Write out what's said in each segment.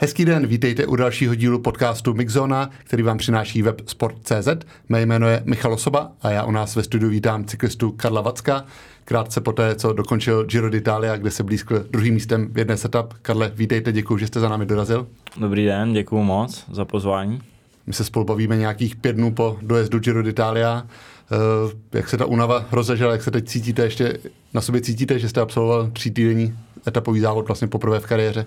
Hezký den, vítejte u dalšího dílu podcastu Mixzona, který vám přináší web Sport.cz. Mé jméno je Michal Osoba a já u nás ve studiu vítám cyklistu Karla Vacka. Krátce poté, co dokončil Giro d'Italia, kde se blízkl druhým místem v jedné setup. Karle, vítejte, děkuji, že jste za námi dorazil. Dobrý den, děkuji moc za pozvání. My se spolu bavíme nějakých pět dnů po dojezdu Giro d'Italia. Uh, jak se ta únava rozežela, jak se teď cítíte, ještě na sobě cítíte, že jste absolvoval tří týdenní etapový závod vlastně poprvé v kariéře?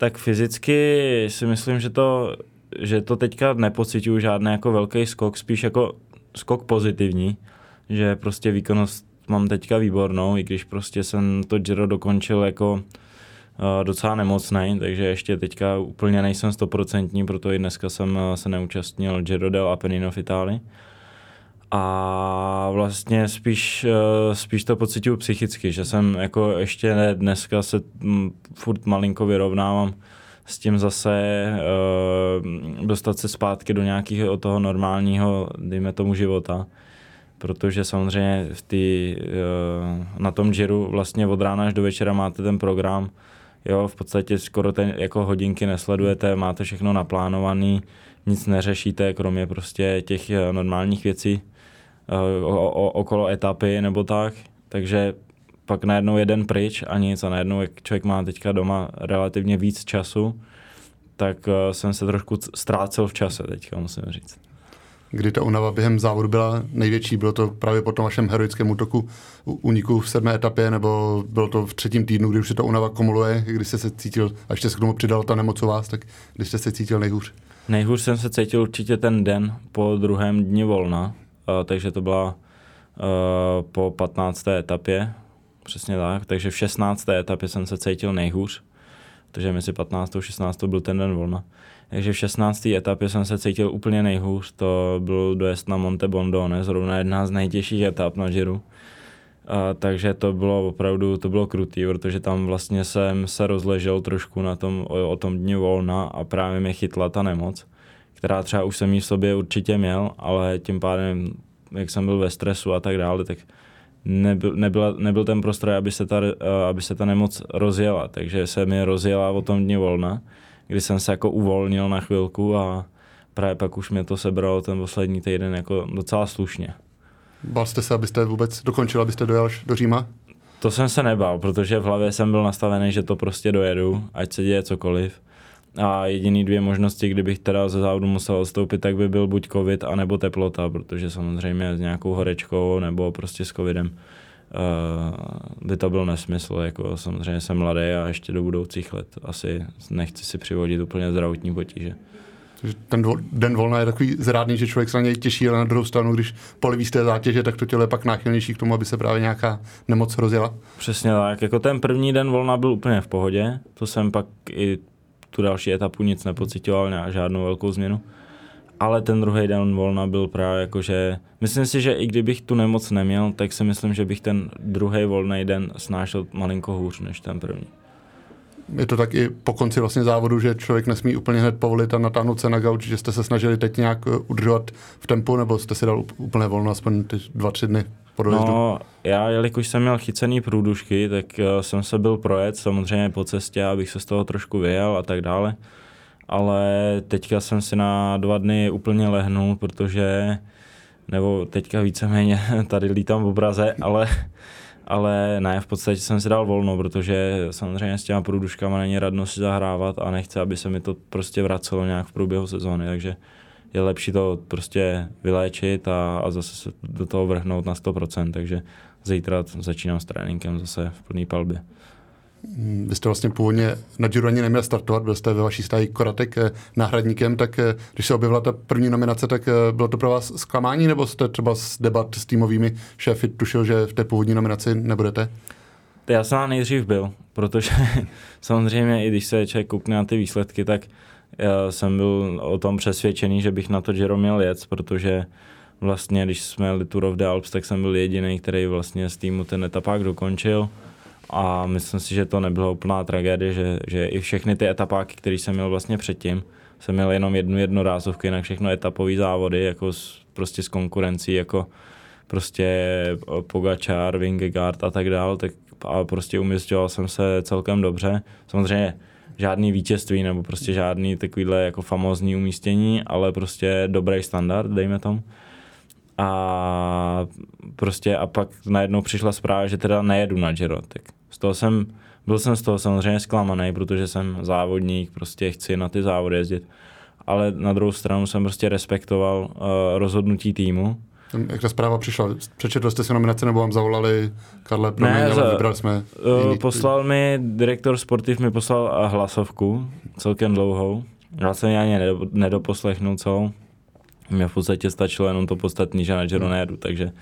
Tak fyzicky si myslím, že to, že to teďka nepocituju žádný jako velký skok, spíš jako skok pozitivní, že prostě výkonnost mám teďka výbornou, i když prostě jsem to Giro dokončil jako uh, docela nemocný, takže ještě teďka úplně nejsem stoprocentní, proto i dneska jsem uh, se neúčastnil Giro del Apennino v Itálii a vlastně spíš, eh, spíš to pocituju psychicky, že jsem jako ještě ne, dneska se furt malinko vyrovnávám s tím zase uh, dostat se zpátky do nějakého toho normálního, dejme tomu, života. Protože samozřejmě v tý, uh, na tom Giro vlastně od rána až do večera máte ten program, jo, v podstatě skoro ten, jako hodinky nesledujete, máte všechno naplánovaný, nic neřešíte, kromě prostě těch normálních věcí, Eh, o, o, okolo etapy nebo tak, takže pak najednou jeden pryč a nic a najednou, jak člověk má teďka doma relativně víc času, tak uh, jsem se trošku ztrácel v čase teďka, musím říct. Kdy ta unava během závodu byla největší? Bylo to právě po tom vašem heroickém útoku úniku v sedmé etapě, nebo bylo to v třetím týdnu, kdy už se ta unava kumuluje, kdy jste se cítil, a ještě se k tomu přidala ta nemoc u vás, tak kdy jste se cítil nejhůř? Nejhůř jsem se cítil určitě ten den po druhém dni volna, Eh, takže to byla eh, po 15. etapě, přesně tak, takže v 16. etapě jsem se cítil nejhůř, protože mezi 15. a 16. byl ten den volna. Takže v 16. etapě jsem se cítil úplně nejhůř, to byl dojezd na Monte Bondone, zrovna jedna z nejtěžších etap na Giro. A, takže to bylo opravdu, to bylo krutý, protože tam vlastně jsem se rozležel trošku na tom, o, o tom dní volna a právě mě chytla ta nemoc která třeba už jsem jí v sobě určitě měl, ale tím pádem, jak jsem byl ve stresu a tak dále, tak nebyl, nebyla, nebyl ten prostor, aby se, ta, aby se ta nemoc rozjela, takže se mi rozjela o tom dní volna, kdy jsem se jako uvolnil na chvilku a právě pak už mě to sebralo ten poslední týden jako docela slušně. Bál jste se, abyste vůbec dokončil, abyste dojel do Říma? To jsem se nebál, protože v hlavě jsem byl nastavený, že to prostě dojedu, ať se děje cokoliv. A jediný dvě možnosti, kdybych teda ze závodu musel odstoupit, tak by byl buď covid, anebo teplota, protože samozřejmě s nějakou horečkou nebo prostě s covidem uh, by to byl nesmysl. Jako samozřejmě jsem mladý a ještě do budoucích let asi nechci si přivodit úplně zdravotní potíže. ten den volna je takový zrádný, že člověk se na něj těší, ale na druhou stranu, když poliví z té zátěže, tak to tělo je pak náchylnější k tomu, aby se právě nějaká nemoc rozjela. Přesně tak. Jako ten první den volna byl úplně v pohodě. To jsem pak i tu další etapu nic nepocitoval, žádnou velkou změnu. Ale ten druhý den volna byl právě jako, že myslím si, že i kdybych tu nemoc neměl, tak si myslím, že bych ten druhý volný den snášel malinko hůř než ten první. Je to tak i po konci vlastně závodu, že člověk nesmí úplně hned povolit a natáhnout se na gauč, že jste se snažili teď nějak eh, udržovat v tempu, nebo jste si dal úplně volno aspoň ty dva, tři dny po dojezdu? No, já, jelikož jsem měl chycený průdušky, tak uh, jsem se byl projet samozřejmě po cestě, abych se z toho trošku vyjel a tak dále. Ale teďka jsem si na dva dny úplně lehnul, protože, nebo teďka víceméně tady lítám v obraze, ale ale ne, v podstatě jsem si dal volno, protože samozřejmě s těma průduškama není radno si zahrávat a nechce, aby se mi to prostě vracelo nějak v průběhu sezóny, takže je lepší to prostě vyléčit a, a zase se do toho vrhnout na 100%, takže zítra začínám s tréninkem zase v plný palbě. Mm, vy jste vlastně původně na Giro ani neměl startovat, byl jste ve vaší stáji Koratek eh, náhradníkem, tak eh, když se objevila ta první nominace, tak eh, bylo to pro vás zklamání, nebo jste třeba z debat s týmovými šéfy tušil, že v té původní nominaci nebudete? Já jsem nejdřív byl, protože samozřejmě i když se člověk koukne na ty výsledky, tak já jsem byl o tom přesvědčený, že bych na to Giro měl jet, protože vlastně, když jsme jeli Tour of the Alps, tak jsem byl jediný, který vlastně z týmu ten etapák dokončil a myslím si, že to nebyla úplná tragédie, že, že i všechny ty etapáky, které jsem měl vlastně předtím, jsem měl jenom jednu jednorázovku, jinak všechno etapové závody, jako s, prostě s konkurencí, jako prostě Pogačár, Vingegaard a tak dál, tak a prostě umistoval jsem se celkem dobře. Samozřejmě žádný vítězství nebo prostě žádný takovýhle jako famózní umístění, ale prostě dobrý standard, dejme tomu. A prostě a pak najednou přišla zpráva, že teda nejedu na Giro, tak z toho jsem, byl jsem z toho samozřejmě zklamaný, protože jsem závodník, prostě chci na ty závody jezdit, ale na druhou stranu jsem prostě respektoval uh, rozhodnutí týmu, jak ta zpráva přišla? Přečetl jste si nominace nebo vám zavolali Karle, promiň, ne, ale vybrali jsme uh, jiný... Poslal mi, direktor sportiv mi poslal hlasovku, celkem dlouhou. Já jsem ji ani nedoposlechnul celou. Mně v podstatě stačilo jenom to podstatní, že na Giro nejedu, takže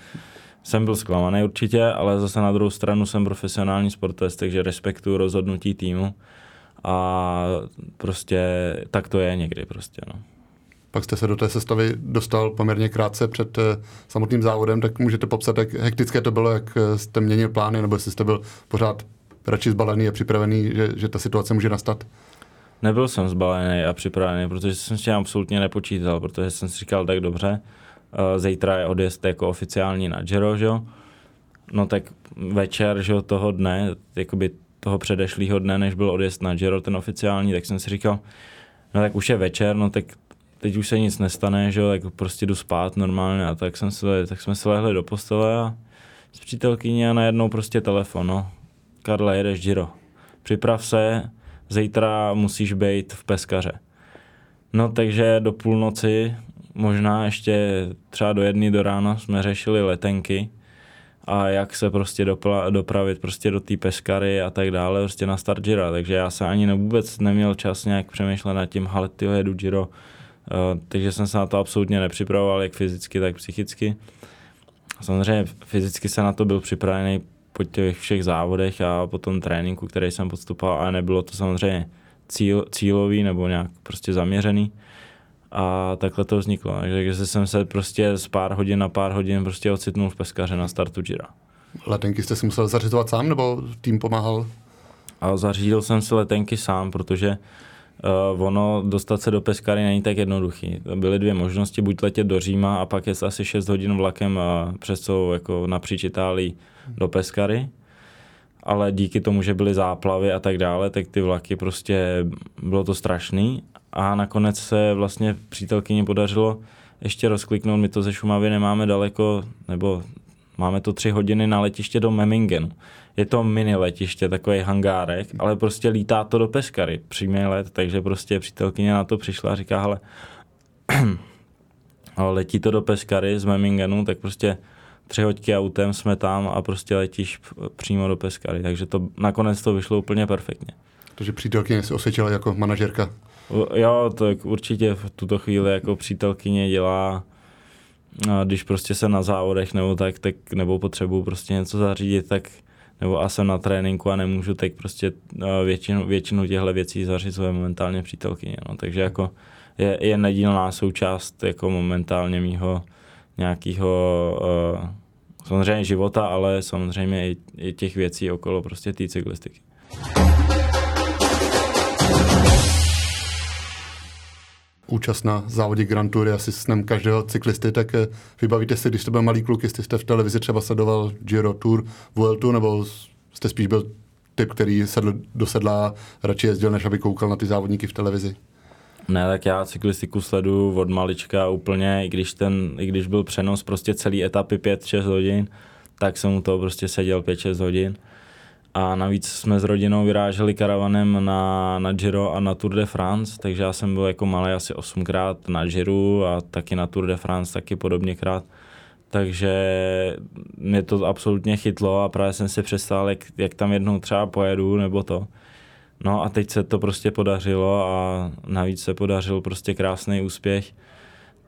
jsem byl zklamaný určitě, ale zase na druhou stranu jsem profesionální sportovec, takže respektuju rozhodnutí týmu a prostě tak to je někdy prostě, no. Pak jste se do té sestavy dostal poměrně krátce před eh, samotným závodem, tak můžete popsat, jak hektické to bylo, jak eh, jste měnil plány, nebo jestli jste byl pořád radši zbalený a připravený, že, že ta situace může nastat? Nebyl jsem zbalený a připravený, protože jsem s tím absolutně nepočítal, protože jsem si říkal tak dobře, eh, zítra je odjezd jako oficiální na Giro, že? no tak večer že, toho dne, jakoby toho předešlého dne, než byl odjezd na Giro, ten oficiální, tak jsem si říkal, no tak už je večer, no tak teď už se nic nestane, že jo, tak prostě jdu spát normálně a tak, jsem se, tak jsme se lehli do postele a s přítelkyní a najednou prostě telefon, no. Karle, jedeš Giro. Připrav se, zítra musíš být v peskaře. No takže do půlnoci, možná ještě třeba do jedné do rána jsme řešili letenky a jak se prostě dopla, dopravit prostě do té peskary a tak dále, prostě na start Gira. Takže já se ani vůbec neměl čas nějak přemýšlet nad tím, ale tyjo, jedu Giro takže jsem se na to absolutně nepřipravoval, jak fyzicky, tak psychicky. Samozřejmě fyzicky se na to byl připravený po těch všech závodech a po tom tréninku, který jsem podstupoval, ale nebylo to samozřejmě cíl, cílový nebo nějak prostě zaměřený. A takhle to vzniklo. Takže jsem se prostě z pár hodin na pár hodin prostě ocitnul v peskaře na startu Gira. Letenky jste si musel zařizovat sám nebo tým pomáhal? A zařídil jsem si letenky sám, protože uh, ono dostat se do Peskary není tak jednoduchý. Byly dvě možnosti, buď letět do Říma a pak je asi 6 hodin vlakem uh, přes celou jako napříč Itálii do Peskary, ale díky tomu, že byly záplavy a tak dále, tak ty vlaky prostě bylo to strašný. A nakonec se vlastně přítelkyni podařilo ještě rozkliknout, my to ze Šumavy nemáme daleko, nebo máme to tři hodiny na letiště do Memmingenu je to mini letiště, takový hangárek, ale prostě lítá to do Peskary, přímý let, takže prostě přítelkyně na to přišla a říká, hele, letí to do Peskary z Memingenu, tak prostě tři hoďky autem jsme tam a prostě letíš přímo do Peskary, takže to nakonec to vyšlo úplně perfektně. Takže přítelkyně se osvědčila jako manažerka. Jo, tak určitě v tuto chvíli jako přítelkyně dělá když prostě se na závodech nebo tak, tak nebo potřebuji prostě něco zařídit, tak nebo a jsem na tréninku a nemůžu, tak prostě eh, většinu, většinu těchto věcí zařizuje momentálně přítelkyně. No. Takže jako je, je nedílná součást jako momentálně mýho nějakého uh, samozřejmě života, ale samozřejmě i, i těch věcí okolo prostě té cyklistiky. Účast na závodě Grand Tour je asi snem každého cyklisty, tak eh, vybavíte si, když jste byl malý kluk, jestli jste v televizi třeba sledoval Giro Tour, Vueltu, nebo jste spíš byl typ, který sedl do sedla radši jezdil, než aby koukal na ty závodníky v televizi? Ne, tak já cyklistiku sledu od malička úplně, i když, ten, i když byl přenos prostě celý etapy 5-6 hodin, tak jsem u toho prostě seděl 5-6 hodin. A navíc jsme s rodinou vyráželi karavanem na, na Giro a na Tour de France, takže já jsem byl jako malý asi osmkrát na Giro a taky na Tour de France taky podobněkrát. Takže mě to absolutně chytlo a právě jsem si představil, jak, jak tam jednou třeba pojedu nebo to. No a teď se to prostě podařilo a navíc se podařil prostě krásný úspěch.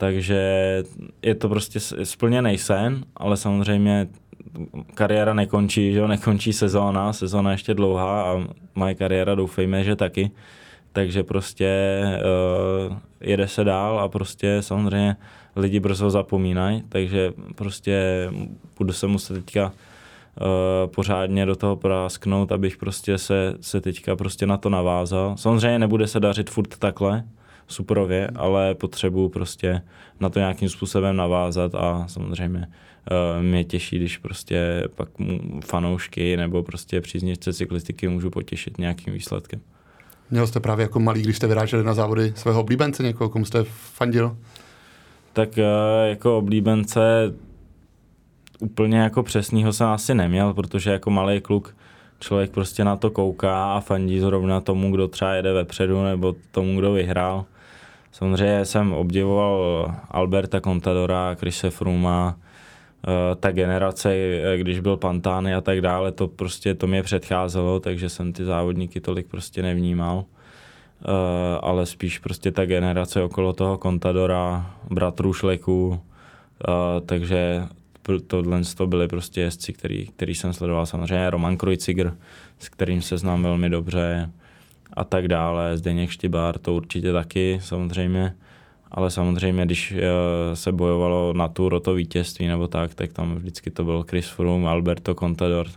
Takže je to prostě splněný sen, ale samozřejmě kariéra nekončí, že jo, nekončí sezóna, sezóna ještě dlouhá a moje kariéra doufejme, že taky. Takže prostě uh, jede se dál a prostě samozřejmě lidi brzo zapomínají, takže prostě budu se muset teďka uh, pořádně do toho prásknout, abych prostě se, se teďka prostě na to navázal. Samozřejmě nebude se dařit furt takhle, superově, ale potřebuju prostě na to nějakým způsobem navázat a samozřejmě uh, mě těší, když prostě pak fanoušky nebo prostě příznivce cyklistiky můžu potěšit nějakým výsledkem. Měl jste právě jako malý, když jste vyráželi na závody svého oblíbence, někoho, komu jste fandil? Tak uh, jako oblíbence úplně jako přesného jsem asi neměl, protože jako malý kluk člověk prostě na to kouká a fandí zrovna tomu, kdo třeba jede vepředu nebo tomu, kdo vyhrál. Samozřejmě jsem obdivoval Alberta Contadora, Chrise Fruma, eh, ta generace, eh, když byl Pantány a tak dále, to prostě to mě předcházelo, takže jsem ty závodníky tolik prostě nevnímal. Eh, ale spíš prostě ta generace okolo toho Contadora, bratrů Šleku, takže tohle to byly prostě jezdci, který, který jsem sledoval samozřejmě. Roman Krojciger, s kterým se znám velmi dobře a tak dále. Zdeněk Štybár, to určitě taky samozřejmě. Ale samozřejmě, když eh, se bojovalo na tu roto vítězství nebo tak, tak tam vždycky to byl Chris Froome, Alberto Contador,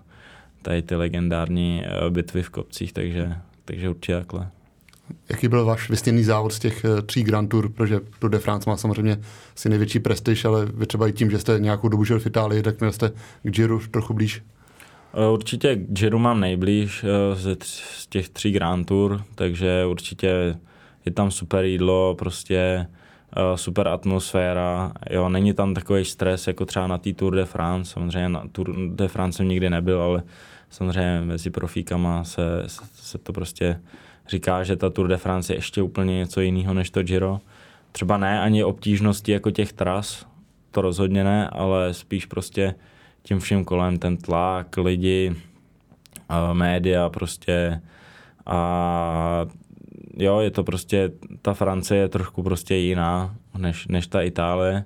tady ty legendární eh, bitvy v kopcích, takže, takže určitě takhle. Jaký byl váš vysněný závod z těch eh, tří Grand Tour, protože Tour de France má samozřejmě si největší prestiž, ale vy třeba i tím, že jste nějakou dobu žil v Itálii, tak měl jste k Giro trochu blíž. Eh, určitě k Giro mám nejblíž eh, ze z těch tří Grand Tour, takže určitě je tam super jídlo, prostě super atmosféra, jo, není tam takový stres jako třeba na té Tour de France, samozřejmě na Tour de France jsem nikdy nebyl, ale samozřejmě mezi profíkama se, se to prostě říká, že ta Tour de France je ještě úplně něco jiného než to Giro. Třeba ne ani obtížnosti jako těch tras, to rozhodně ne, ale spíš prostě tím vším kolem, ten tlak, lidi, média prostě a jo, je to prostě, ta Francie je trošku prostě jiná než, než ta Itálie.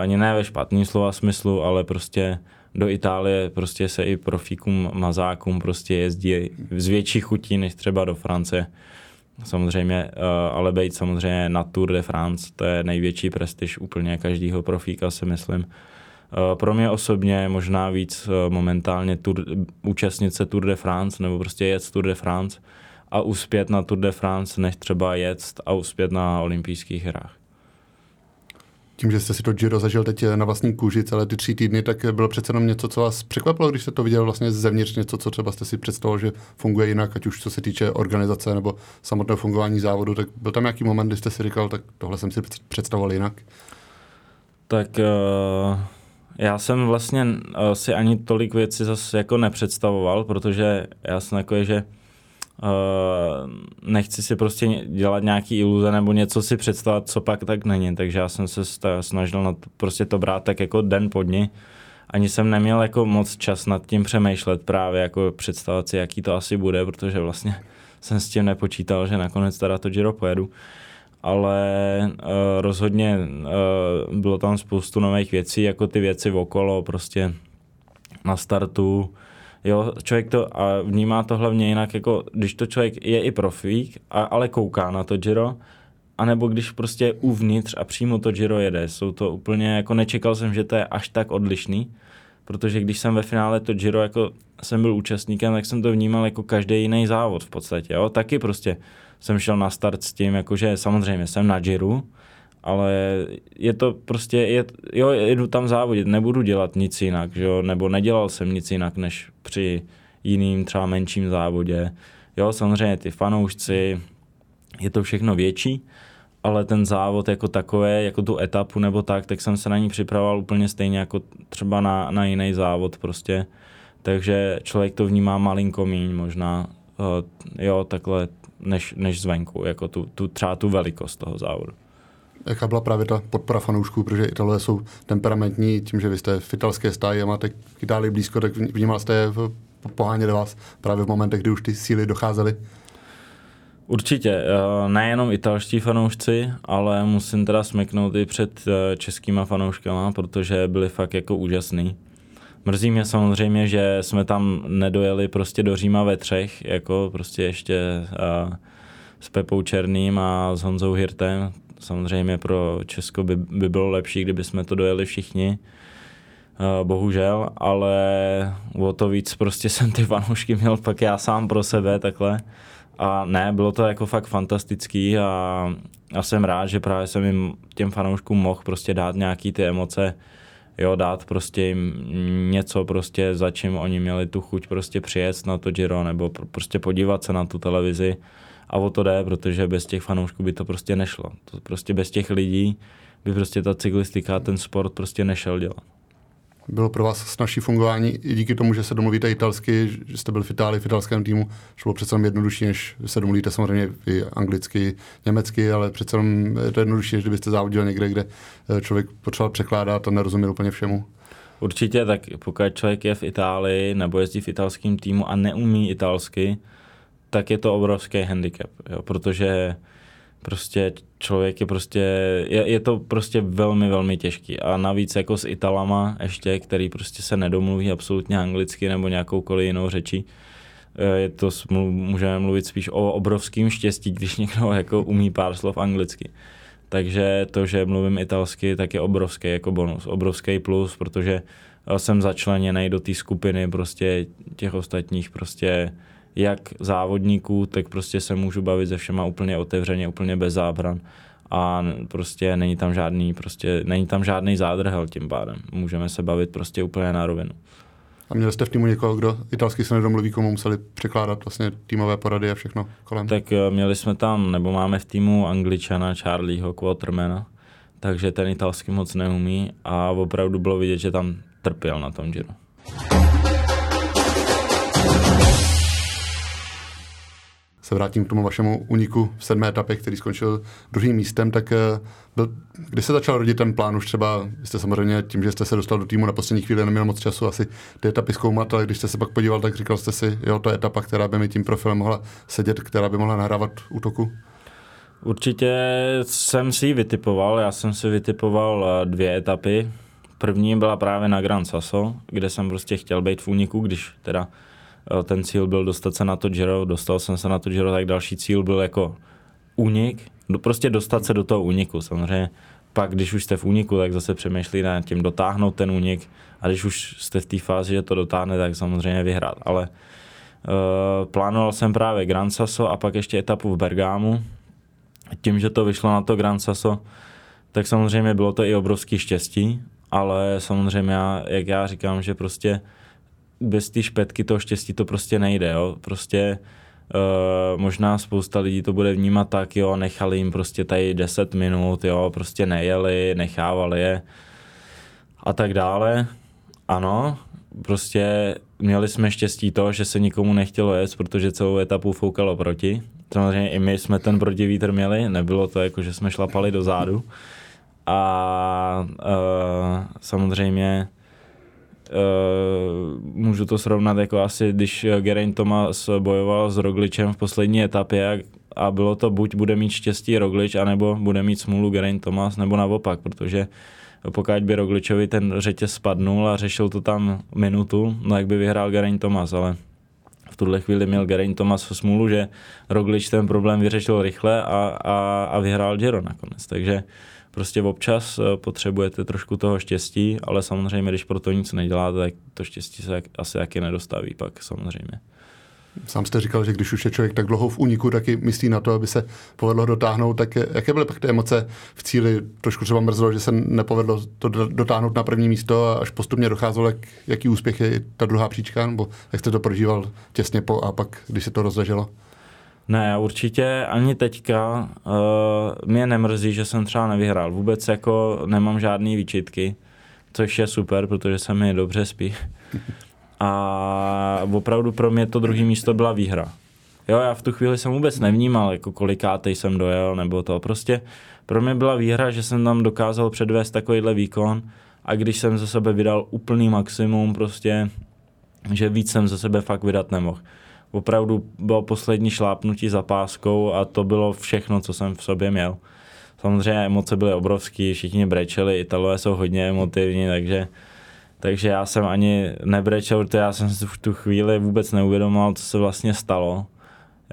Ani ne ve špatný slova smyslu, ale prostě do Itálie prostě se i profíkům, mazákům prostě jezdí z větší chutí než třeba do Francie. Samozřejmě, eh, ale být samozřejmě na Tour de France, to je největší prestiž úplně každého profíka, si myslím. Eh, pro mě osobně možná víc eh, momentálně tour, účastnit se Tour de France nebo prostě jet Tour de France a uspět na Tour de France, než třeba jet a uspět na olympijských hrách tím, že jste si to Giro zažil teď na vlastní kůži celé ty tři týdny, tak bylo přece jenom něco, co vás překvapilo, když jste to viděl vlastně zevnitř, něco, co třeba jste si představil, že funguje jinak, ať už co se týče organizace nebo samotného fungování závodu, tak byl tam nějaký moment, kdy jste si říkal, tak tohle jsem si představoval jinak? Tak uh, já jsem vlastně uh, si ani tolik věcí zase jako nepředstavoval, protože já jsem takový, že Uh, nechci si prostě dělat nějaký iluze nebo něco si představit, co pak tak není, takže já jsem se snažil na to, prostě to brát tak jako den po dni. Ani jsem neměl jako moc čas nad tím přemýšlet právě, jako představit si, jaký to asi bude, protože vlastně jsem s tím nepočítal, že nakonec teda to Giro pojedu. Ale uh, rozhodně uh, bylo tam spoustu nových věcí, jako ty věci okolo, prostě na startu, Jo, člověk to a vnímá to hlavně jinak, jako když to člověk je i profík, a, ale kouká na to Giro, anebo když prostě uvnitř a přímo to Giro jede. Jsou to úplně, jako nečekal jsem, že to je až tak odlišný, protože když jsem ve finále to Giro jako jsem byl účastníkem, tak jsem to vnímal jako každý jiný závod v podstatě, jo. Taky prostě jsem šel na start s tím, jakože samozřejmě jsem na Giro, ale je to prostě, je, jo, jedu tam závodit, nebudu dělat nic jinak, že jo, nebo nedělal jsem nic jinak, než při jiným třeba menším závodě. Jo, samozřejmě ty fanoušci, je to všechno větší, ale ten závod jako takové, jako tu etapu nebo tak, tak jsem se na ní připravoval úplně stejně jako třeba na, na jiný závod prostě. Takže člověk to vnímá malinko míň možná, uh, jo, takhle, než, než zvenku, jako tu, tu, třeba tu velikost toho závodu jaká byla právě ta podpora fanoušků, protože Italové jsou temperamentní, tím, že vy jste v italské stáji a máte k Itálii blízko, tak vnímal jste je poháněli vás právě v momentech, kdy už ty síly docházely? Určitě, eh, nejenom italští fanoušci, ale musím teda smeknout i před eh, českýma fanouškama, protože byli fakt jako úžasný. Mrzí mě samozřejmě, že jsme tam nedojeli prostě do Říma ve třech, jako prostě ještě uh, s Pepou Černým a s Honzou Hirtem, Samozřejmě pro Česko by, by bylo lepší, kdyby jsme to dojeli všichni, uh, bohužel, ale o to víc prostě jsem ty fanoušky měl pak já sám pro sebe takhle. A ne, bylo to jako fakt fantastický a, a jsem rád, že právě jsem jim těm fanouškům mohl prostě dát nějaký ty emoce, jo, dát prostě jim něco prostě, za čím oni měli tu chuť prostě přijet na to Giro, nebo prostě podívat se na tu televizi a o to jde, protože bez těch fanoušků by to prostě nešlo. To prostě bez těch lidí by prostě ta cyklistika, ten sport prostě nešel dělat bylo pro vás snažší fungování i díky tomu, že se domluvíte italsky, že jste byl v Itálii v italském týmu, šlo přece jenom jednodušší, než se domluvíte samozřejmě i anglicky, německy, ale přece jenom je to jednodušší, než kdybyste závodil někde, kde eh, člověk potřeboval překládat a nerozuměl úplně všemu. Určitě, tak pokud člověk je v Itálii nebo jezdí v italském týmu a neumí italsky, tak je to obrovský handicap, jo, protože prostě člověk je prostě, je, je to prostě velmi, velmi těžký. A navíc jako s Italama ještě, který prostě se nedomluví absolutně anglicky nebo nějakoukoliv jinou řečí, eh, je to, můžeme mluvit spíš o obrovském štěstí, když někdo jako umí pár slov anglicky. Takže to, že mluvím italsky, tak je obrovský jako bonus, obrovský plus, protože jsem začleněný do té skupiny prostě těch ostatních prostě jak závodníků, tak prostě se můžu bavit se všema úplně otevřeně, úplně bez zábran a prostě není tam žádný, prostě není tam žádný zádrhel tím pádem. Můžeme se bavit prostě úplně na rovinu. A měli jste v týmu někoho, kdo italsky se nedomluví, komu museli překládat vlastně týmové porady a všechno kolem? Tak eh, měli jsme tam, nebo máme v týmu angličana Charlieho Quatermana, takže ten italsky moc neumí a opravdu bylo vidět, že tam trpěl na tom Giro. Se vrátím k tomu vašemu uniku v sedmé etapě, který skončil druhým místem, tak eh, byl, kdy se začal rodit ten plán? Už třeba jste samozřejmě tím, že jste se dostal do týmu na poslední chvíli, neměl moc času asi ty etapy zkoumat, ale když jste se pak podíval, tak říkal jste si, jo, to je etapa, která by mi tím profilem mohla sedět, která by mohla nahrávat útoku? Určitě jsem si ji vytipoval, já jsem si vytipoval eh, dvě etapy. První byla právě na Gran Sasso, kde jsem prostě chtěl být v úniku, když teda ten cíl byl dostat se na to Giro, dostal jsem se na to Giro, tak další cíl byl jako únik, prostě dostat se do toho úniku. Samozřejmě pak, když už jste v úniku, tak zase přemýšlí na tím dotáhnout ten únik a když už jste v té fázi, že to dotáhne, tak samozřejmě vyhrát. Ale uh, plánoval jsem právě Gran Sasso a pak ještě etapu v Bergámu. Tím, že to vyšlo na to Gran Sasso, tak samozřejmě bylo to i obrovský štěstí, ale samozřejmě já, jak já říkám, že prostě bez té špetky toho štěstí to prostě nejde, jo. Prostě uh, možná spousta lidí to bude vnímat tak, jo, nechali jim prostě tady 10 minut, jo, prostě nejeli, nechávali je a tak dále. Ano, prostě měli jsme štěstí to, že se nikomu nechtělo jet, protože celou etapu foukalo proti. Samozřejmě i my jsme ten protivítr měli, nebylo to jako, že jsme šlapali do zádu. A uh, samozřejmě Uh, můžu to srovnat jako asi, když Geraint Thomas bojoval s Rogličem v poslední etapě a bylo to buď bude mít štěstí Roglič, anebo bude mít smůlu Geraint Thomas, nebo naopak, protože pokud by Rogličovi ten řetěz spadnul a řešil to tam minutu, no jak by vyhrál Geraint Thomas, ale v tuhle chvíli měl Geraint Thomas smůlu, že Roglič ten problém vyřešil rychle a, a, a vyhrál Giro nakonec, takže uh, prostě občas eh, potřebujete trošku toho štěstí, ale samozřejmě, když pro to nic neděláte, tak to štěstí se asi taky nedostaví pak samozřejmě. Sám jste říkal, že když už je člověk tak dlouho v úniku, taky myslí na to, aby se povedlo dotáhnout, tak jaké byly pak ty emoce v cíli? Trošku třeba mrzelo, že se nepovedlo to dotáhnout na první místo a až postupně docházelo, jak, jaký úspěch je ta druhá příčka, nebo jak jste to prožíval těsně po a pak, když se to rozleželo? Ne, určitě ani teďka uh, mě nemrzí, že jsem třeba nevyhrál. Vůbec jako nemám žádné výčitky, což je super, protože se mi dobře spí. A opravdu pro mě to druhé místo byla výhra. Jo, já v tu chvíli jsem vůbec nevnímal, jako kolikátej jsem dojel, nebo to. Prostě pro mě byla výhra, že jsem tam dokázal předvést takovýhle výkon a když jsem ze sebe vydal úplný maximum, prostě, že víc jsem ze sebe fakt vydat nemohl opravdu bylo poslední šlápnutí za páskou a to bylo všechno, co jsem v sobě měl. Samozřejmě emoce byly obrovské, všichni brečeli, Italové jsou hodně emotivní, takže, takže já jsem ani nebrečel, protože já jsem si v tu chvíli vůbec neuvědomoval, co se vlastně stalo.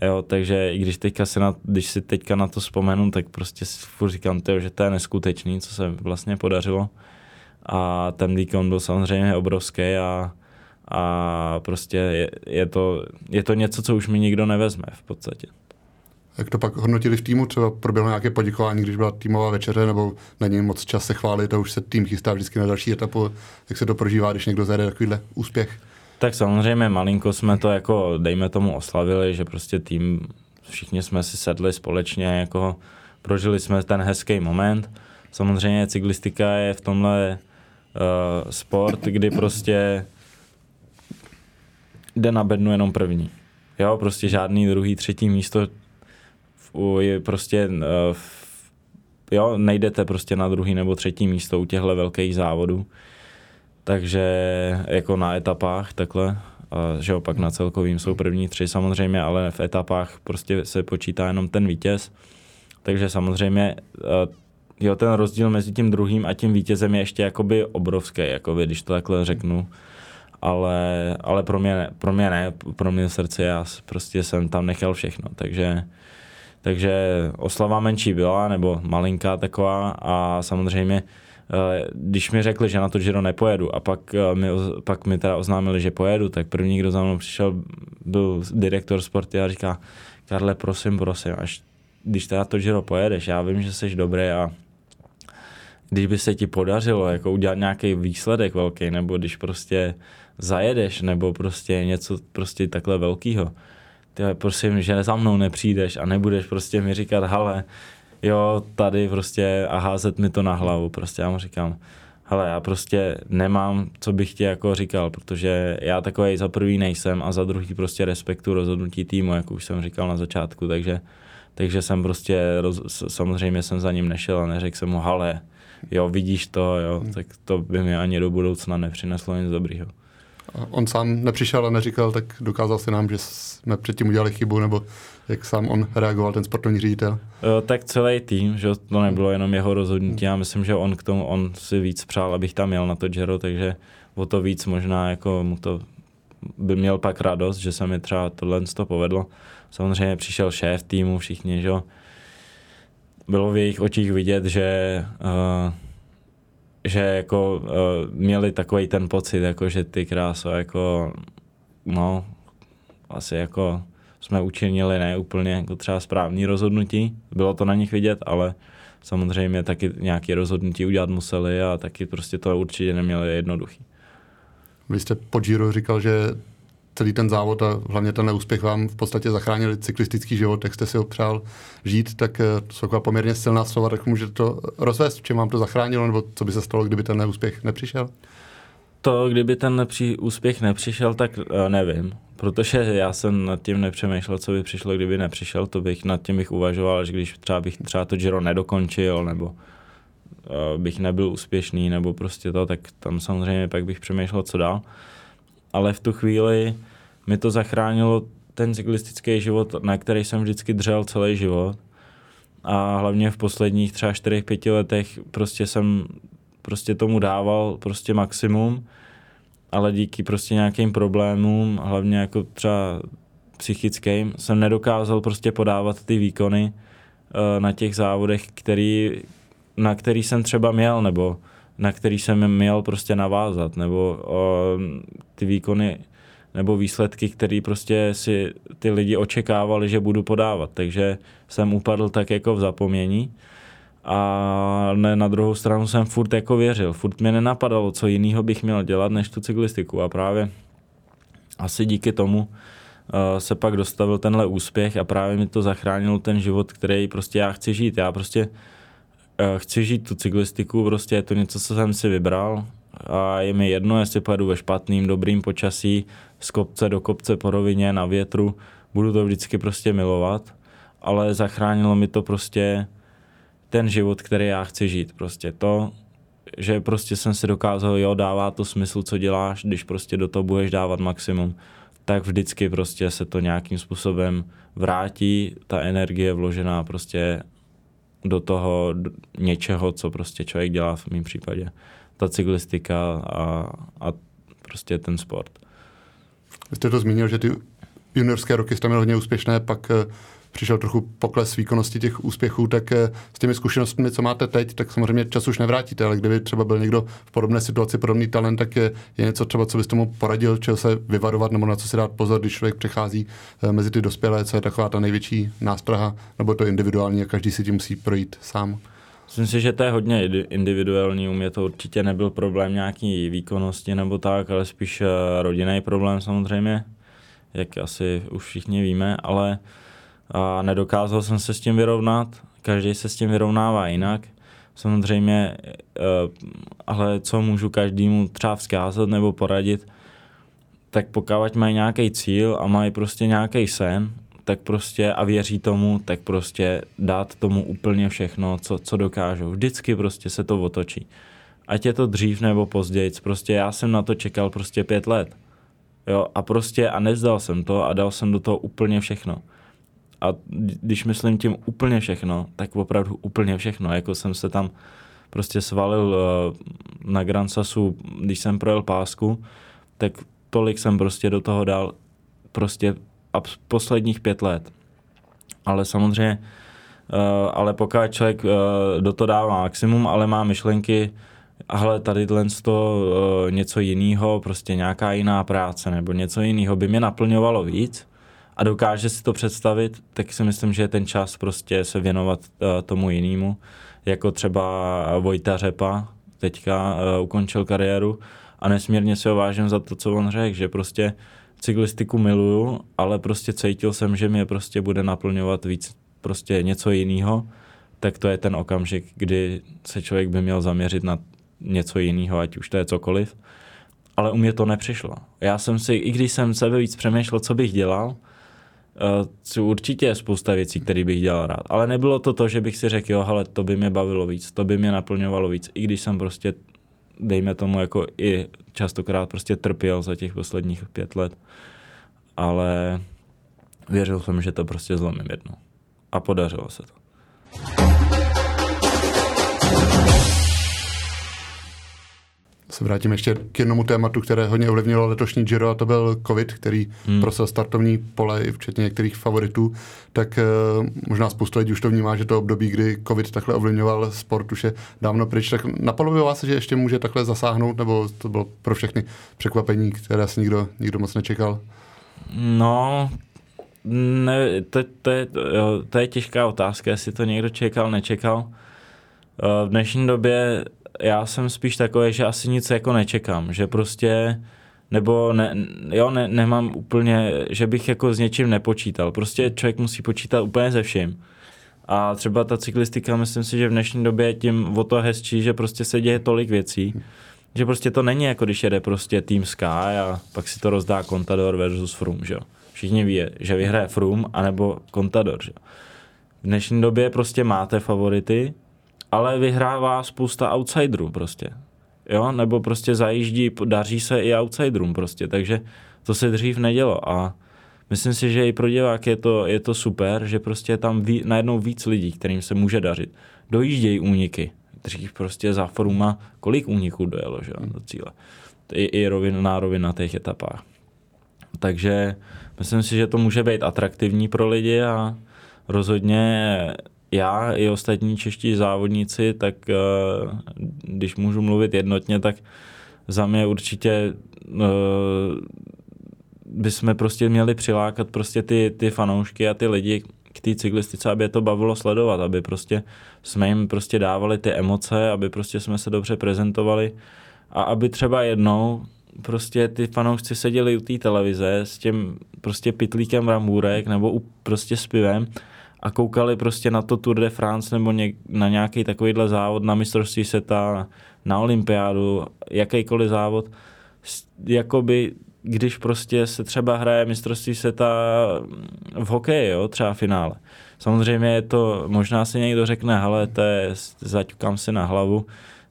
Jo, takže i když, teďka si na, když si teďka na to vzpomenu, tak prostě si furt říkám, tyjo, že to je neskutečný, co se vlastně podařilo. A ten výkon byl samozřejmě obrovský a, a prostě je, je, to, je to něco, co už mi nikdo nevezme v podstatě. Jak to pak hodnotili v týmu? Třeba proběhlo nějaké poděkování, když byla týmová večeře, nebo není moc čas se chválit a už se tým chystá vždycky na další etapu. Jak se to prožívá, když někdo zajde takovýhle úspěch? Tak samozřejmě malinko jsme to jako, dejme tomu, oslavili, že prostě tým, všichni jsme si sedli společně, jako prožili jsme ten hezký moment. Samozřejmě cyklistika je v tomhle uh, sport, kdy prostě jde na bednu jenom první. Jo, prostě žádný druhý, třetí místo je prostě uh, jo, nejdete prostě na druhý nebo třetí místo u těchto velkých závodů. Takže jako na etapách takhle, a, že opak na celkovým jsou první tři samozřejmě, ale v etapách prostě se počítá jenom ten vítěz. Takže samozřejmě jo, ten rozdíl mezi tím druhým a tím vítězem je ještě jakoby obrovský, jakoby, když to takhle řeknu. Ale, ale pro, mě, pro mě ne, pro mě v srdci já prostě jsem tam nechal všechno, takže takže oslava menší byla, nebo malinká taková a samozřejmě Eh, když mi řekli, že na to Giro nepojedu a pak eh, mi, pak mi teda oznámili, že pojedu, tak první, kdo za mnou přišel, byl direktor sporty a říká, Karle, prosím, prosím, až když teda to Giro pojedeš, já vím, že jsi dobrý a když by se ti podařilo jako udělat nějaký výsledek velký, nebo když prostě zajedeš, nebo prostě něco prostě takhle velkého, ty prosím, že za mnou nepřijdeš a nebudeš prostě mi říkat, hele, jo, tady prostě a házet mi to na hlavu. Prostě já mu říkám, hele, já prostě nemám, co bych ti jako říkal, protože já takový za prvý nejsem a za druhý prostě respektu rozhodnutí týmu, jak už jsem říkal na začátku, takže, takže jsem prostě, roz, samozřejmě jsem za ním nešel a neřekl jsem mu, hele, jo, vidíš to, jo, tak to by mi ani do budoucna nepřineslo nic dobrýho. On sám nepřišel a neříkal, tak dokázal si nám, že jsme předtím udělali chybu, nebo jak sám on reagoval, ten sportovní ředitel? Tak celý tým, že to nebylo jenom jeho rozhodnutí. Já myslím, že on k tomu, on si víc přál, abych tam jel na to Giro, takže o to víc možná jako mu to by měl pak radost, že se mi třeba tohle to povedlo. Samozřejmě přišel šéf týmu, všichni, že bylo v jejich očích vidět, že uh, že jako uh, měli takový ten pocit, jako že ty kráso, jako no, asi jako jsme učinili ne úplně jako třeba správný rozhodnutí. Bylo to na nich vidět, ale samozřejmě taky nějaké rozhodnutí udělat museli a taky prostě to určitě neměli jednoduchý. Vy jste po Giro říkal, že celý ten závod a hlavně ten neúspěch vám v podstatě zachránili cyklistický život, jak jste si ho přál žít, tak eh, to jsou poměrně silná slova, tak můžete to rozvést, v čem vám to zachránilo, nebo co by se stalo, kdyby ten neúspěch nepřišel? To, kdyby ten nepří, úspěch nepřišel, tak uh, nevím, protože já jsem nad tím nepřemýšlel, co by přišlo, kdyby nepřišel, to bych nad tím bych uvažoval, že když třeba bych třeba to Giro nedokončil, nebo uh, bych nebyl úspěšný, nebo prostě to, tak tam samozřejmě pak bych přemýšlel, co dál. Ale v tu chvíli mi to zachránilo ten cyklistický život, na který jsem vždycky dřel celý život. A hlavně v posledních třeba 4-5 letech prostě jsem prostě tomu dával prostě maximum, ale díky prostě nějakým problémům, hlavně jako třeba psychickým, jsem nedokázal prostě podávat ty výkony uh, na těch závodech, který, na který jsem třeba měl, nebo na který jsem měl prostě navázat, nebo uh, ty výkony nebo výsledky, které prostě si ty lidi očekávali, že budu podávat. Takže jsem upadl tak jako v zapomnění a ne, na druhou stranu jsem furt jako věřil. Furt mě nenapadalo, co jiného bych měl dělat, než tu cyklistiku a právě asi díky tomu uh, se pak dostavil tenhle úspěch a právě mi to zachránilo ten život, který prostě já chci žít. Já prostě uh, chci žít tu cyklistiku, prostě je to něco, co jsem si vybral a je mi jedno, jestli pojedu ve špatným, dobrým počasí, z kopce do kopce po rovině, na větru, budu to vždycky prostě milovat, ale zachránilo mi to prostě ten život, který já chci žít. Prostě to, že prostě jsem si dokázal, jo, dává to smysl, co děláš, když prostě do toho budeš dávat maximum, tak vždycky prostě se to nějakým způsobem vrátí, ta energie vložená prostě do toho do něčeho, co prostě člověk dělá v mém případě. Ta cyklistika a, a prostě ten sport. Vy jste to zmínil, že ty juniorské roky jste měl hodně úspěšné, pak eh, přišel trochu pokles výkonnosti těch úspěchů, tak eh, s těmi zkušenostmi, co máte teď, tak samozřejmě čas už nevrátíte, ale kdyby třeba byl někdo v podobné situaci, podobný talent, tak je, je něco třeba, co byste mu poradil, čeho se vyvarovat nebo na co si dát pozor, když člověk přechází eh, mezi ty dospělé, co je taková ta největší nástraha, nebo to individuální a každý si tím musí projít sám. Myslím si, že to je hodně individuální, u mě to určitě nebyl problém nějaký výkonnosti nebo tak, ale spíš eh, rodinný problém samozřejmě, jak asi už všichni víme, ale a nedokázal jsem se s tím vyrovnat, každý se s tím vyrovnává jinak. Samozřejmě, eh, ale co můžu každému třeba vzkázat nebo poradit, tak pokud mají nějaký cíl a mají prostě nějaký sen, tak prostě a věří tomu, tak prostě dát tomu úplně všechno, co, co dokážou. Vždycky prostě se to otočí. Ať je to dřív nebo později, prostě já jsem na to čekal prostě pět let. Jo, a prostě a nezdal jsem to a dal jsem do toho úplně všechno. A když myslím tím úplně všechno, tak opravdu úplně všechno. Jako jsem se tam prostě svalil uh, na Grand Sasu, když jsem projel pásku, tak tolik jsem prostě do toho dal prostě posledních pět let. Ale samozřejmě, uh, ale pokud člověk uh, do toho dává maximum, ale má myšlenky, ale tady to uh, něco jiného, prostě nějaká jiná práce nebo něco jiného by mě naplňovalo víc a dokáže si to představit, tak si myslím, že je ten čas prostě se věnovat tomu jinému. Jako třeba Vojta Řepa, teďka ukončil kariéru a nesmírně si ho vážím za to, co on řekl, že prostě cyklistiku miluju, ale prostě cítil jsem, že mě prostě bude naplňovat víc prostě něco jiného, tak to je ten okamžik, kdy se člověk by měl zaměřit na něco jiného, ať už to je cokoliv. Ale u mě to nepřišlo. Já jsem si, i když jsem sebe víc přemýšlel, co bych dělal, uh, určitě je spousta věcí, které bych dělal rád. Ale nebylo to to, že bych si řekl, jo, hele, to by mě bavilo víc, to by mě naplňovalo víc, i když jsem prostě, dejme tomu, jako i častokrát prostě trpěl za těch posledních pět let. Ale věřil jsem, že to prostě zlomím jednou. A podařilo se to. Se vrátím ještě k jednomu tématu, které hodně ovlivnilo letošní Giro, a to byl COVID, který hmm. prosil startovní pole, i včetně některých favoritů. Tak uh, možná spoustu lidí už to vnímá, že to období, kdy COVID takhle ovlivňoval sport, už je dávno pryč. Tak napadlo by vás, že ještě může takhle zasáhnout, nebo to bylo pro všechny překvapení, které si nikdo, nikdo moc nečekal? No, ne, to, to, je, to je těžká otázka, jestli to někdo čekal, nečekal. Eh, v dnešní době já jsem spíš takový, že asi nic jako nečekám, že prostě nebo ne, jo, ne, nemám úplně, že bych jako s něčím nepočítal. Prostě člověk musí počítat úplně ze vším. A třeba ta cyklistika, myslím si, že v dnešní době je tím o to hezčí, že prostě se děje tolik věcí, že prostě to není jako když jede prostě Team Sky a pak si to rozdá Contador versus Froome, že Všichni ví, že vyhraje Froome anebo Contador, že V dnešní době prostě máte favority, ale vyhrává spousta outsiderů prostě. Jo, nebo prostě zajíždí, daří se i outsiderům prostě, takže to se dřív nedělo a myslím si, že i pro divák je to, je to super, že prostě je tam ví, najednou víc lidí, kterým se může dařit. Dojíždějí úniky. Dřív prostě za foruma kolik úniků dojelo, že do cíle. I, i rovin, na rovin na těch etapách. Takže myslím si, že to může být atraktivní pro lidi a rozhodně já i ostatní čeští závodníci, tak eh, když můžu mluvit jednotně, tak za mě určitě eh, bychom prostě měli přilákat prostě ty, ty fanoušky a ty lidi k té cyklistice, aby je to bavilo sledovat, aby prostě jsme jim prostě dávali ty emoce, aby prostě jsme se dobře prezentovali a aby třeba jednou prostě ty fanoušci seděli u té televize s tím prostě pitlíkem ramůrek nebo u, prostě s pivem a koukali prostě na to Tour de France nebo něk, na nějaký takovýhle závod, na mistrovství světa, na olympiádu, jakýkoliv závod, jakoby když prostě se třeba hraje mistrovství světa v hokeji, jo, třeba finále. Samozřejmě je to, možná si někdo řekne, hele, to je, zaťukám si na hlavu,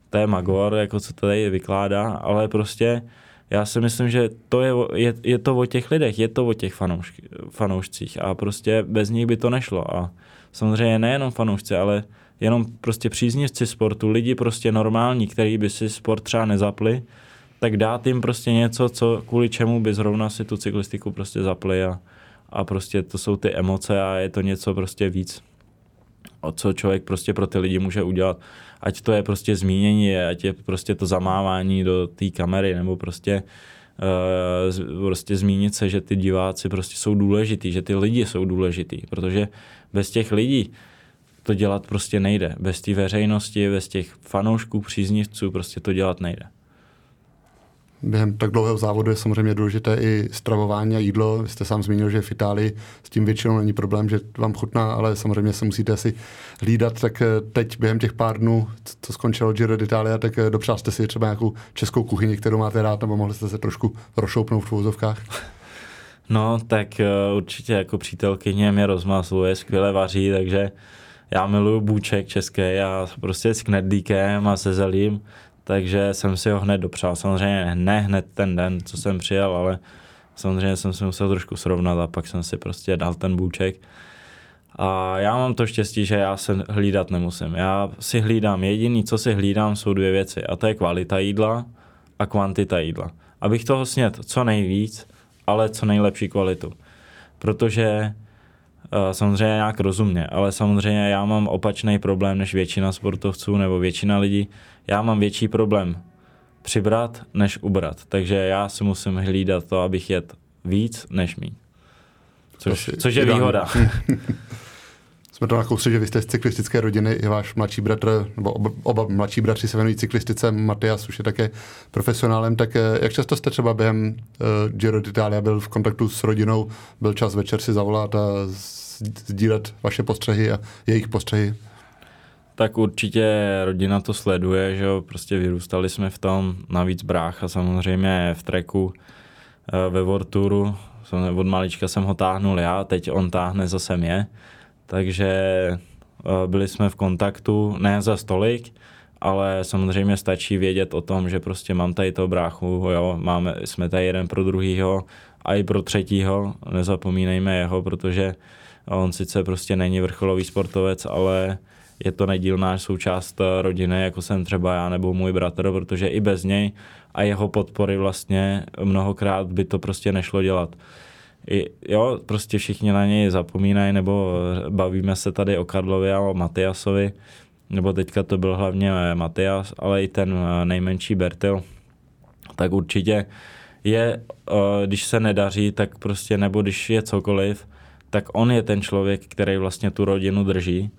to je Magor, jako co tady vykládá, ale prostě já si myslím, že to je, je, je to o těch lidech, je to o těch fanoušk, fanoušcích a prostě bez nich by to nešlo a samozřejmě nejenom fanoušci, ale jenom prostě příznivci sportu, lidi prostě normální, který by si sport třeba nezapli, tak dát jim prostě něco, co, kvůli čemu by zrovna si tu cyklistiku prostě zapli a, a prostě to jsou ty emoce a je to něco prostě víc, o co člověk prostě pro ty lidi může udělat. Ať to je prostě zmínění, ať je prostě to zamávání do té kamery, nebo prostě uh, prostě zmínit se, že ty diváci prostě jsou důležitý, že ty lidi jsou důležitý, protože bez těch lidí to dělat prostě nejde. Bez té veřejnosti, bez těch fanoušků, příznivců prostě to dělat nejde během tak dlouhého závodu je samozřejmě důležité i stravování a jídlo. Vy jste sám zmínil, že v Itálii s tím většinou není problém, že vám chutná, ale samozřejmě se musíte asi hlídat. Tak eh, teď během těch pár dnů, co skončilo Giro d'Italia, tak eh, dopřál jste si třeba nějakou českou kuchyni, kterou máte rád, nebo mohli jste se trošku rozšoupnout v úvozovkách? No, tak uh, určitě jako přítelkyně mě rozmasluje, skvěle vaří, takže já miluju bůček český a prostě s knedlíkem a se zelím takže jsem si ho hned dopřál. Samozřejmě ne hned ten den, co jsem přijel, ale samozřejmě jsem si musel trošku srovnat a pak jsem si prostě dal ten bůček. A já mám to štěstí, že já se hlídat nemusím. Já si hlídám, jediný, co si hlídám, jsou dvě věci. A to je kvalita jídla a kvantita jídla. Abych toho snět co nejvíc, ale co nejlepší kvalitu. Protože samozřejmě nějak rozumně, ale samozřejmě já mám opačný problém než většina sportovců nebo většina lidí. Já mám větší problém přibrat než ubrat, takže já si musím hlídat to, abych jet víc než mít. Což, což je výhoda. Jsme to nakousli, že vy jste z cyklistické rodiny, i váš mladší bratr, nebo oba, oba mladší bratři se věnují cyklistice, Matias už je také profesionálem, tak eh, jak často jste třeba během uh, Giro d'Italia byl v kontaktu s rodinou, byl čas večer si zavolat a sdílet vaše postřehy a jejich postřehy? Tak určitě rodina to sleduje, že jo, prostě vyrůstali jsme v tom, navíc brácha samozřejmě v treku eh, ve Vorturu, od malička jsem ho táhnul já, teď on táhne zase mě, takže eh, byli jsme v kontaktu, ne za stolik, ale samozřejmě stačí vědět o tom, že prostě mám tady toho bráchu, jo, máme, jsme tady jeden pro druhýho a i pro třetího, nezapomínejme jeho, protože on sice prostě není vrcholový sportovec, ale je to nedílná součást rodiny, jako jsem třeba já nebo můj bratr, protože i bez něj a jeho podpory vlastně mnohokrát by to prostě nešlo dělat. I, jo, prostě všichni na něj zapomínají, nebo bavíme se tady o Karlovi a o Matiasovi, nebo teďka to byl hlavně Matias, ale i ten nejmenší Bertil, tak určitě je, když se nedaří, tak prostě, nebo když je cokoliv, tak on je ten člověk, který vlastně tu rodinu drží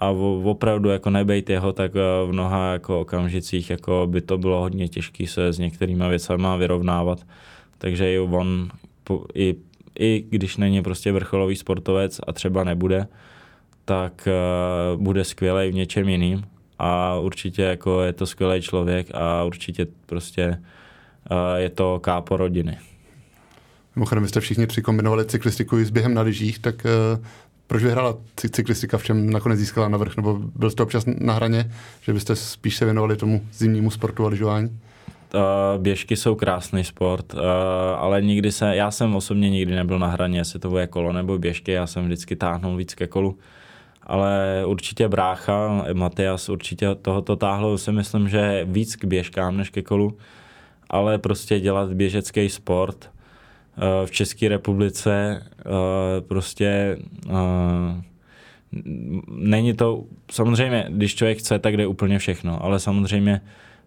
a opravdu jako nebejt jeho, tak eh, v mnoha jako okamžicích jako by to bylo hodně těžké se s některými věcmi vyrovnávat. Takže i on, i, i když není prostě vrcholový sportovec a třeba nebude, tak uh, bude skvělý v něčem jiným a určitě jako je to skvělý člověk a určitě prostě uh, je to kápo rodiny. Mimochodem, vy jste všichni přikombinovali cyklistiku i s během na lyžích, tak uh, proč vyhrála cyklistika, v čem nakonec získala navrh? Nebo byl jste občas na hraně, že byste spíš se věnovali tomu zimnímu sportu a lyžování? Uh, běžky jsou krásný sport, uh, ale nikdy se, já jsem osobně nikdy nebyl na hraně, jestli to bude kolo nebo běžky, já jsem vždycky táhnul víc ke kolu. Ale určitě brácha, Matias určitě tohoto táhlo, si myslím, že víc k běžkám než ke kolu, ale prostě dělat běžecký sport, v České republice eh, prostě eh, není to, samozřejmě, když člověk chce, tak jde úplně všechno, ale samozřejmě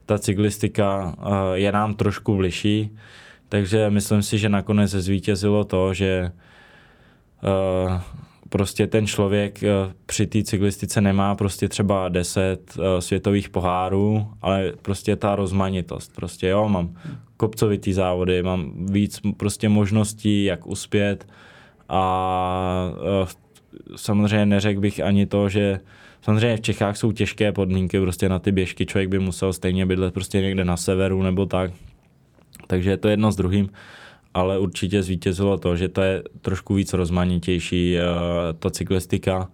ta cyklistika eh, je nám trošku bližší, takže myslím si, že nakonec zvítězilo to, že prostě ten člověk při té cyklistice nemá prostě třeba 10 světových pohárů, ale prostě ta rozmanitost. Prostě jo, mám kopcovitý závody, mám víc prostě možností, jak uspět a samozřejmě neřekl bych ani to, že samozřejmě v Čechách jsou těžké podmínky prostě na ty běžky, člověk by musel stejně bydlet prostě někde na severu nebo tak, takže je to jedno s druhým, ale určitě zvítězilo to, že to je trošku víc rozmanitější ta cyklistika,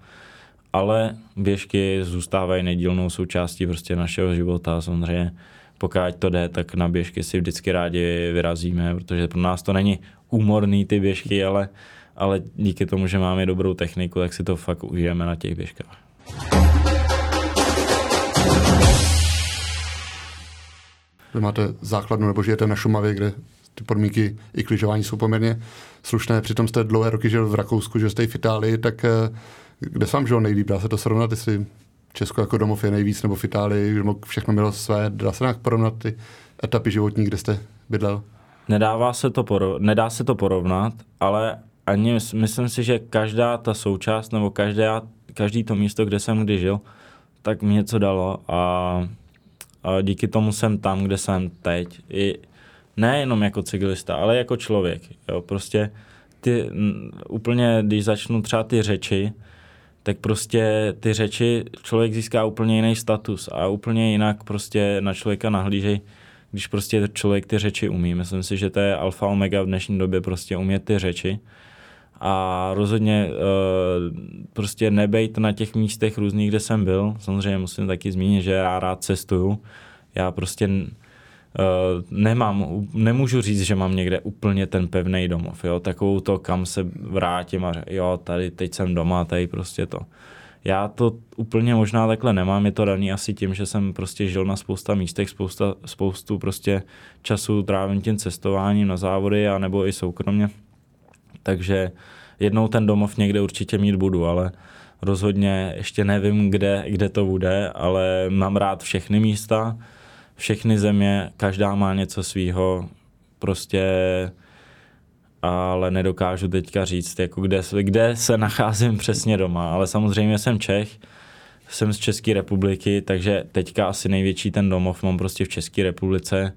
ale běžky zůstávají nedílnou součástí prostě našeho života samozřejmě. Pokud to jde, tak na běžky si vždycky rádi vyrazíme, protože pro nás to není úmorný ty běžky, ale, ale díky tomu, že máme dobrou techniku, tak si to fakt užijeme na těch běžkách. Vy máte základnu nebo žijete na Šumavě, kde ty podmínky i kližování jsou poměrně slušné. Přitom jste dlouhé roky žil v Rakousku, že jste v Itálii, tak eh, kde se vám žil nejlíp? Dá se to srovnat, jestli Česko jako domov je nejvíc, nebo v Itálii, že všechno mělo své. Dá se nějak porovnat ty etapy životní, kde jste bydlel? Nedává se to porov, nedá se to porovnat, ale ani myslím si, že každá ta součást nebo každá, každý to místo, kde jsem kdy žil, tak mi něco dalo a díky tomu jsem tam, kde jsem teď. I nejenom jako cyklista, ale jako člověk. Jo, prostě ty, úplně, když začnu třeba ty řeči, tak prostě ty řeči člověk získá úplně jiný status a úplně jinak prostě na člověka nahlížej, když prostě člověk ty řeči umí. Myslím si, že to je alfa omega v dnešní době prostě umět ty řeči a rozhodně uh, prostě nebejt na těch místech různých, kde jsem byl. Samozřejmě musím taky zmínit, že já rád cestuju. Já prostě uh, nemám, nemůžu říct, že mám někde úplně ten pevný domov, jo, takovou to, kam se vrátím a jo, tady teď jsem doma, tady prostě to. Já to úplně možná takhle nemám, je to daný asi tím, že jsem prostě žil na spousta místech, spousta, spoustu prostě času trávím tím cestováním na závody a nebo i soukromně. Takže jednou ten domov někde určitě mít budu, ale rozhodně ještě nevím, kde, kde to bude, ale mám rád všechny místa, všechny země, každá má něco svýho, prostě ale nedokážu teďka říct, jako kde, kde se nacházím přesně doma, ale samozřejmě jsem Čech, jsem z České republiky, takže teďka asi největší ten domov mám prostě v České republice.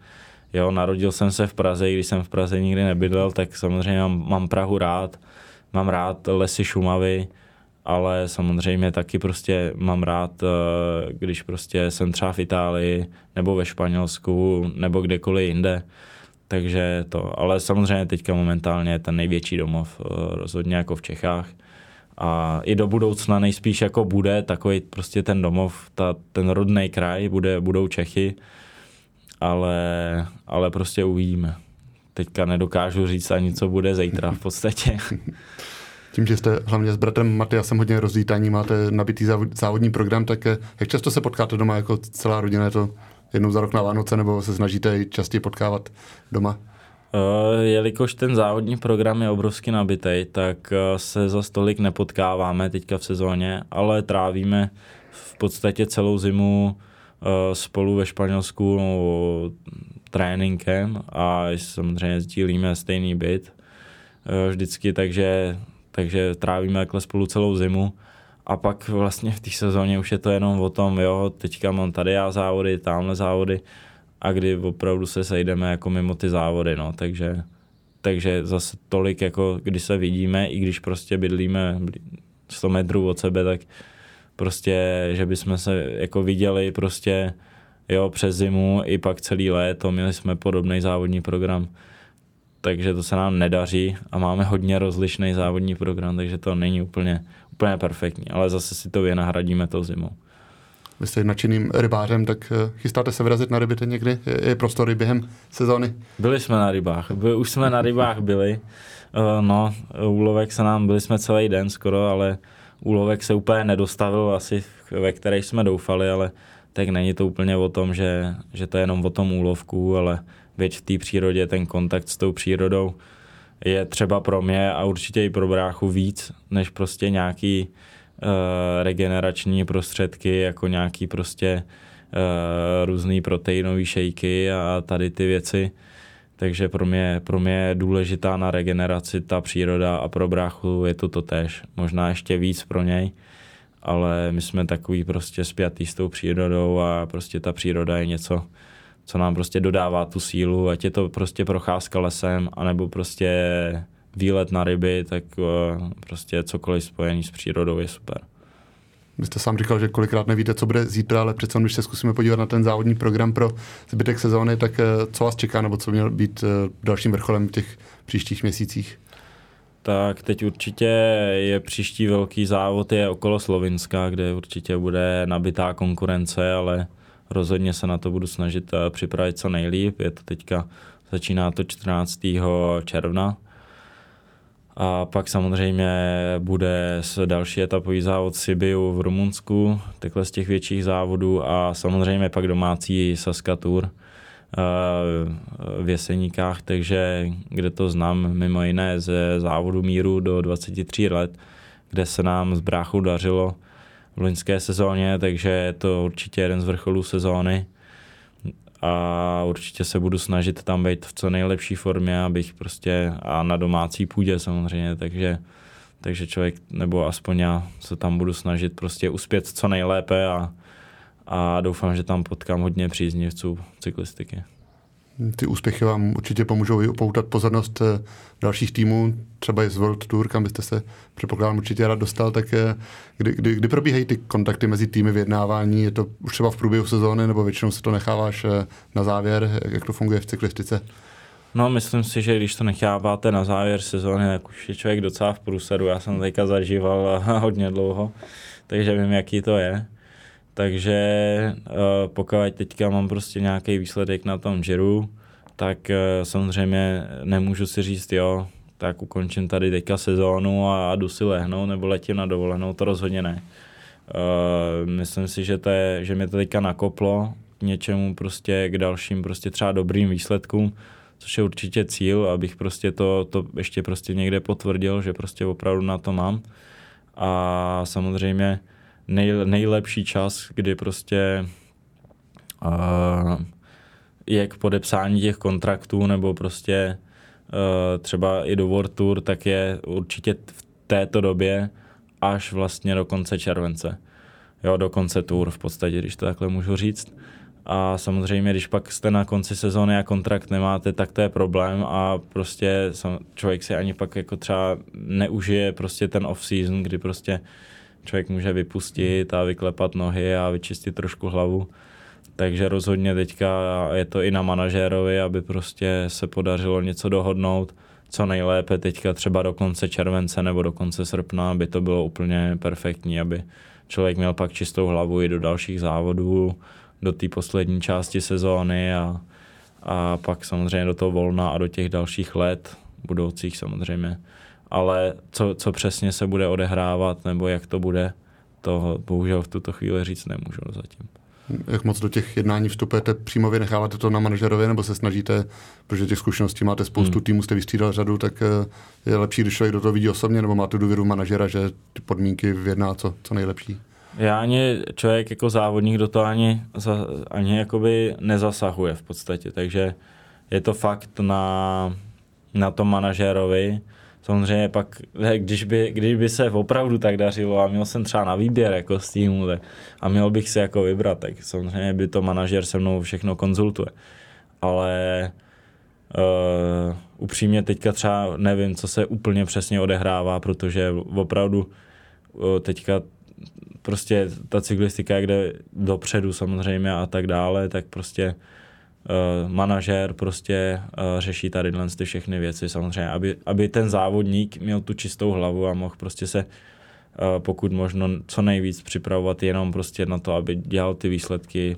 Jo, narodil jsem se v Praze, když jsem v Praze nikdy nebydlel, tak samozřejmě mám, mám Prahu rád, mám rád lesy Šumavy, ale samozřejmě taky prostě mám rád, eh, když prostě jsem třeba v Itálii, nebo ve Španělsku, nebo kdekoliv jinde, takže to, ale samozřejmě teďka momentálně je ten největší domov, eh, rozhodně jako v Čechách. A i do budoucna nejspíš jako bude takový prostě ten domov, ta, ten rodný kraj, bude, budou Čechy, ale, ale prostě uvidíme. Teďka nedokážu říct ani, co bude zítra v podstatě. Tím, že jste hlavně s bratrem Matyasem hodně rozlítaní, máte nabitý závodní program, tak eh, jak často se potkáte doma jako celá rodina? Je to jednou za rok na Vánoce, nebo se snažíte častěji potkávat doma? Uh, jelikož ten závodní program je obrovsky nabitý, tak uh, se za stolik nepotkáváme teďka v sezóně, ale trávíme v podstatě celou zimu uh, spolu ve Španělsku no, tréninkem a samozřejmě sdílíme stejný byt vždycky, takže, takže trávíme takhle spolu celou zimu. A pak vlastně v té sezóně už je to jenom o tom, jo, teďka mám tady já závody, tamhle závody a kdy opravdu se sejdeme jako mimo ty závody, no, takže, takže zase tolik, jako když se vidíme, i když prostě bydlíme 100 metrů od sebe, tak prostě, že bychom se jako viděli prostě, jo, přes zimu i pak celý léto, měli jsme podobný závodní program, takže to se nám nedaří a máme hodně rozlišný závodní program, takže to není úplně, úplně perfektní, ale zase si to vynahradíme tou zimou. Vy jste nadšeným rybářem, tak eh, chystáte se vyrazit na ryby teď někdy? Je, prostory během sezóny? Byli jsme na rybách, By, už jsme na rybách byli. Uh, no, úlovek se nám, byli jsme celý den skoro, ale úlovek se úplně nedostavil asi, ve které jsme doufali, ale tak není to úplně o tom, že, že to je jenom o tom úlovku, ale věď v té přírodě, ten kontakt s tou přírodou je třeba pro mě a určitě i pro bráchu víc, než prostě nějaký uh, regenerační prostředky, jako nějaký prostě uh, různý proteinové šejky a tady ty věci. Takže pro mě, pro mě je důležitá na regeneraci ta příroda a pro bráchu je to totéž. Možná ještě víc pro něj, ale my jsme takový prostě spjatý s tou přírodou a prostě ta příroda je něco, co nám prostě dodává tu sílu, ať je to prostě procházka lesem, anebo prostě výlet na ryby, tak eh, prostě cokoliv spojený s přírodou je super. Vy jste sám říkal, že kolikrát nevíte, co bude zítra, ale přece když se zkusíme podívat na ten závodní program pro zbytek sezóny, tak eh, co vás čeká, nebo co měl být eh, dalším vrcholem v těch příštích měsících? Tak teď určitě je příští velký závod je okolo Slovinska, kde určitě bude nabitá konkurence, ale rozhodně se na to budu snažit eh, připravit co nejlíp. Je to teďka, začíná to 14. června. A pak samozřejmě bude další etapový závod Sibiu v Rumunsku, takhle z těch větších závodů a samozřejmě pak domácí Saska Tour, v Jeseníkách, takže kde to znám mimo jiné ze závodu míru do 23 let, kde se nám z bráchu dařilo v loňské sezóně, takže je to určitě jeden z vrcholů sezóny a určitě se budu snažit tam být v co nejlepší formě, abych prostě a na domácí půdě samozřejmě, takže takže člověk, nebo aspoň já se tam budu snažit prostě uspět co nejlépe a, a doufám, že tam potkám hodně příznivců cyklistiky. Ty úspěchy vám určitě pomůžou i upoutat pozornost eh, dalších týmů, třeba i z World Tour, kam byste se předpokládám určitě rád dostal, tak eh, kdy, kdy, kdy probíhají ty kontakty mezi týmy vyjednávání? Je to už třeba v průběhu sezóny, nebo většinou se to necháváš eh, na závěr? Jak to funguje v cyklistice? No, myslím si, že když to necháváte na závěr sezóny, tak už je člověk docela v průsedu. Já jsem teďka zažíval hodně dlouho, takže vím, jaký to je. Takže uh, pokud teďka mám prostě nějaký výsledek na tom Giro, tak uh, samozřejmě nemůžu si říct, jo, tak ukončím tady teďka sezónu a, a jdu si lehnout nebo letím na dovolenou, to rozhodně ne. Uh, myslím si, že, to je, že mě to teďka nakoplo k něčemu prostě, k dalším prostě třeba dobrým výsledkům, což je určitě cíl, abych prostě to, to ještě prostě někde potvrdil, že prostě opravdu na to mám. A samozřejmě nej, nejlepší čas, kdy prostě uh, je k podepsání těch kontraktů nebo prostě uh, třeba i do World Tour, tak je určitě v této době až vlastně do konce července. Jo, do konce tour v podstatě, když to takhle můžu říct. A samozřejmě, když pak jste na konci sezóny a kontrakt nemáte, tak to je problém a prostě člověk si ani pak jako třeba neužije prostě ten off-season, kdy prostě člověk může vypustit a vyklepat nohy a vyčistit trošku hlavu. Takže rozhodně teďka je to i na manažérovi, aby prostě se podařilo něco dohodnout co nejlépe teďka třeba do konce července nebo do konce srpna, aby to bylo úplně perfektní, aby člověk měl pak čistou hlavu i do dalších závodů, do té poslední části sezóny a, a pak samozřejmě do toho volna a do těch dalších let budoucích samozřejmě. Ale co, co přesně se bude odehrávat nebo jak to bude, to bohužel v tuto chvíli říct nemůžu zatím. Jak moc do těch jednání vstupujete? Přímo vy necháváte to na manažerovi nebo se snažíte, protože těch zkušeností máte spoustu hmm. týmů, jste vystřídal řadu, tak eh, je lepší, když člověk do toho vidí osobně, nebo máte důvěru manažera, že ty podmínky vyjedná co, co nejlepší? Já ani člověk jako závodník do toho ani, ani jakoby nezasahuje v podstatě, takže je to fakt na, na tom manažérovi. Samozřejmě pak, když by, když by se opravdu tak dařilo a měl jsem třeba na výběr jako z týmu tak, a měl bych si jako vybrat, tak samozřejmě by to manažer se mnou všechno konzultuje. Ale uh, upřímně teďka třeba nevím, co se úplně přesně odehrává, protože opravdu uh, teďka prostě ta cyklistika jde dopředu samozřejmě a tak dále, tak prostě uh, manažér prostě uh, řeší tady ty všechny věci samozřejmě, aby, aby ten závodník měl tu čistou hlavu a mohl prostě se uh, pokud možno co nejvíc připravovat jenom prostě na to, aby dělal ty výsledky,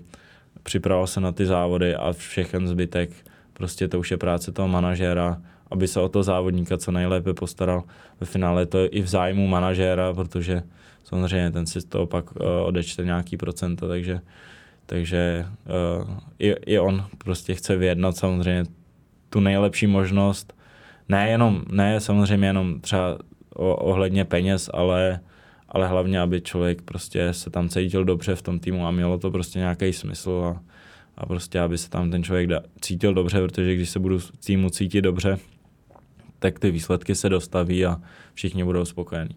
připravoval se na ty závody a všechen zbytek, prostě to už je práce toho manažéra, aby se o to závodníka co nejlépe postaral. Ve finále to je i v zájmu manažéra, protože samozřejmě ten si z toho pak uh, odečte nějaký procento, takže, takže uh, i, i on prostě chce vyjednat samozřejmě tu nejlepší možnost, ne jenom, ne samozřejmě jenom třeba o, ohledně peněz, ale, ale hlavně, aby člověk prostě se tam cítil dobře v tom týmu a mělo to prostě nějaký smysl a, a prostě, aby se tam ten člověk da, cítil dobře, protože když se budu týmu cítit dobře, tak ty výsledky se dostaví a všichni budou spokojení.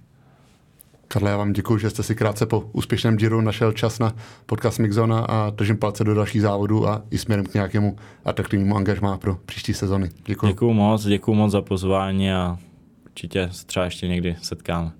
Karle, já vám děkuji, že jste si krátce po úspěšném Giro našel čas na podcast Mixona a držím palce do dalších závodů a i směrem k nějakému atraktivnímu angažmá pro příští sezony. Děkuji. Děkuji moc, děkuji moc za pozvání a určitě se třeba ještě někdy setkáme.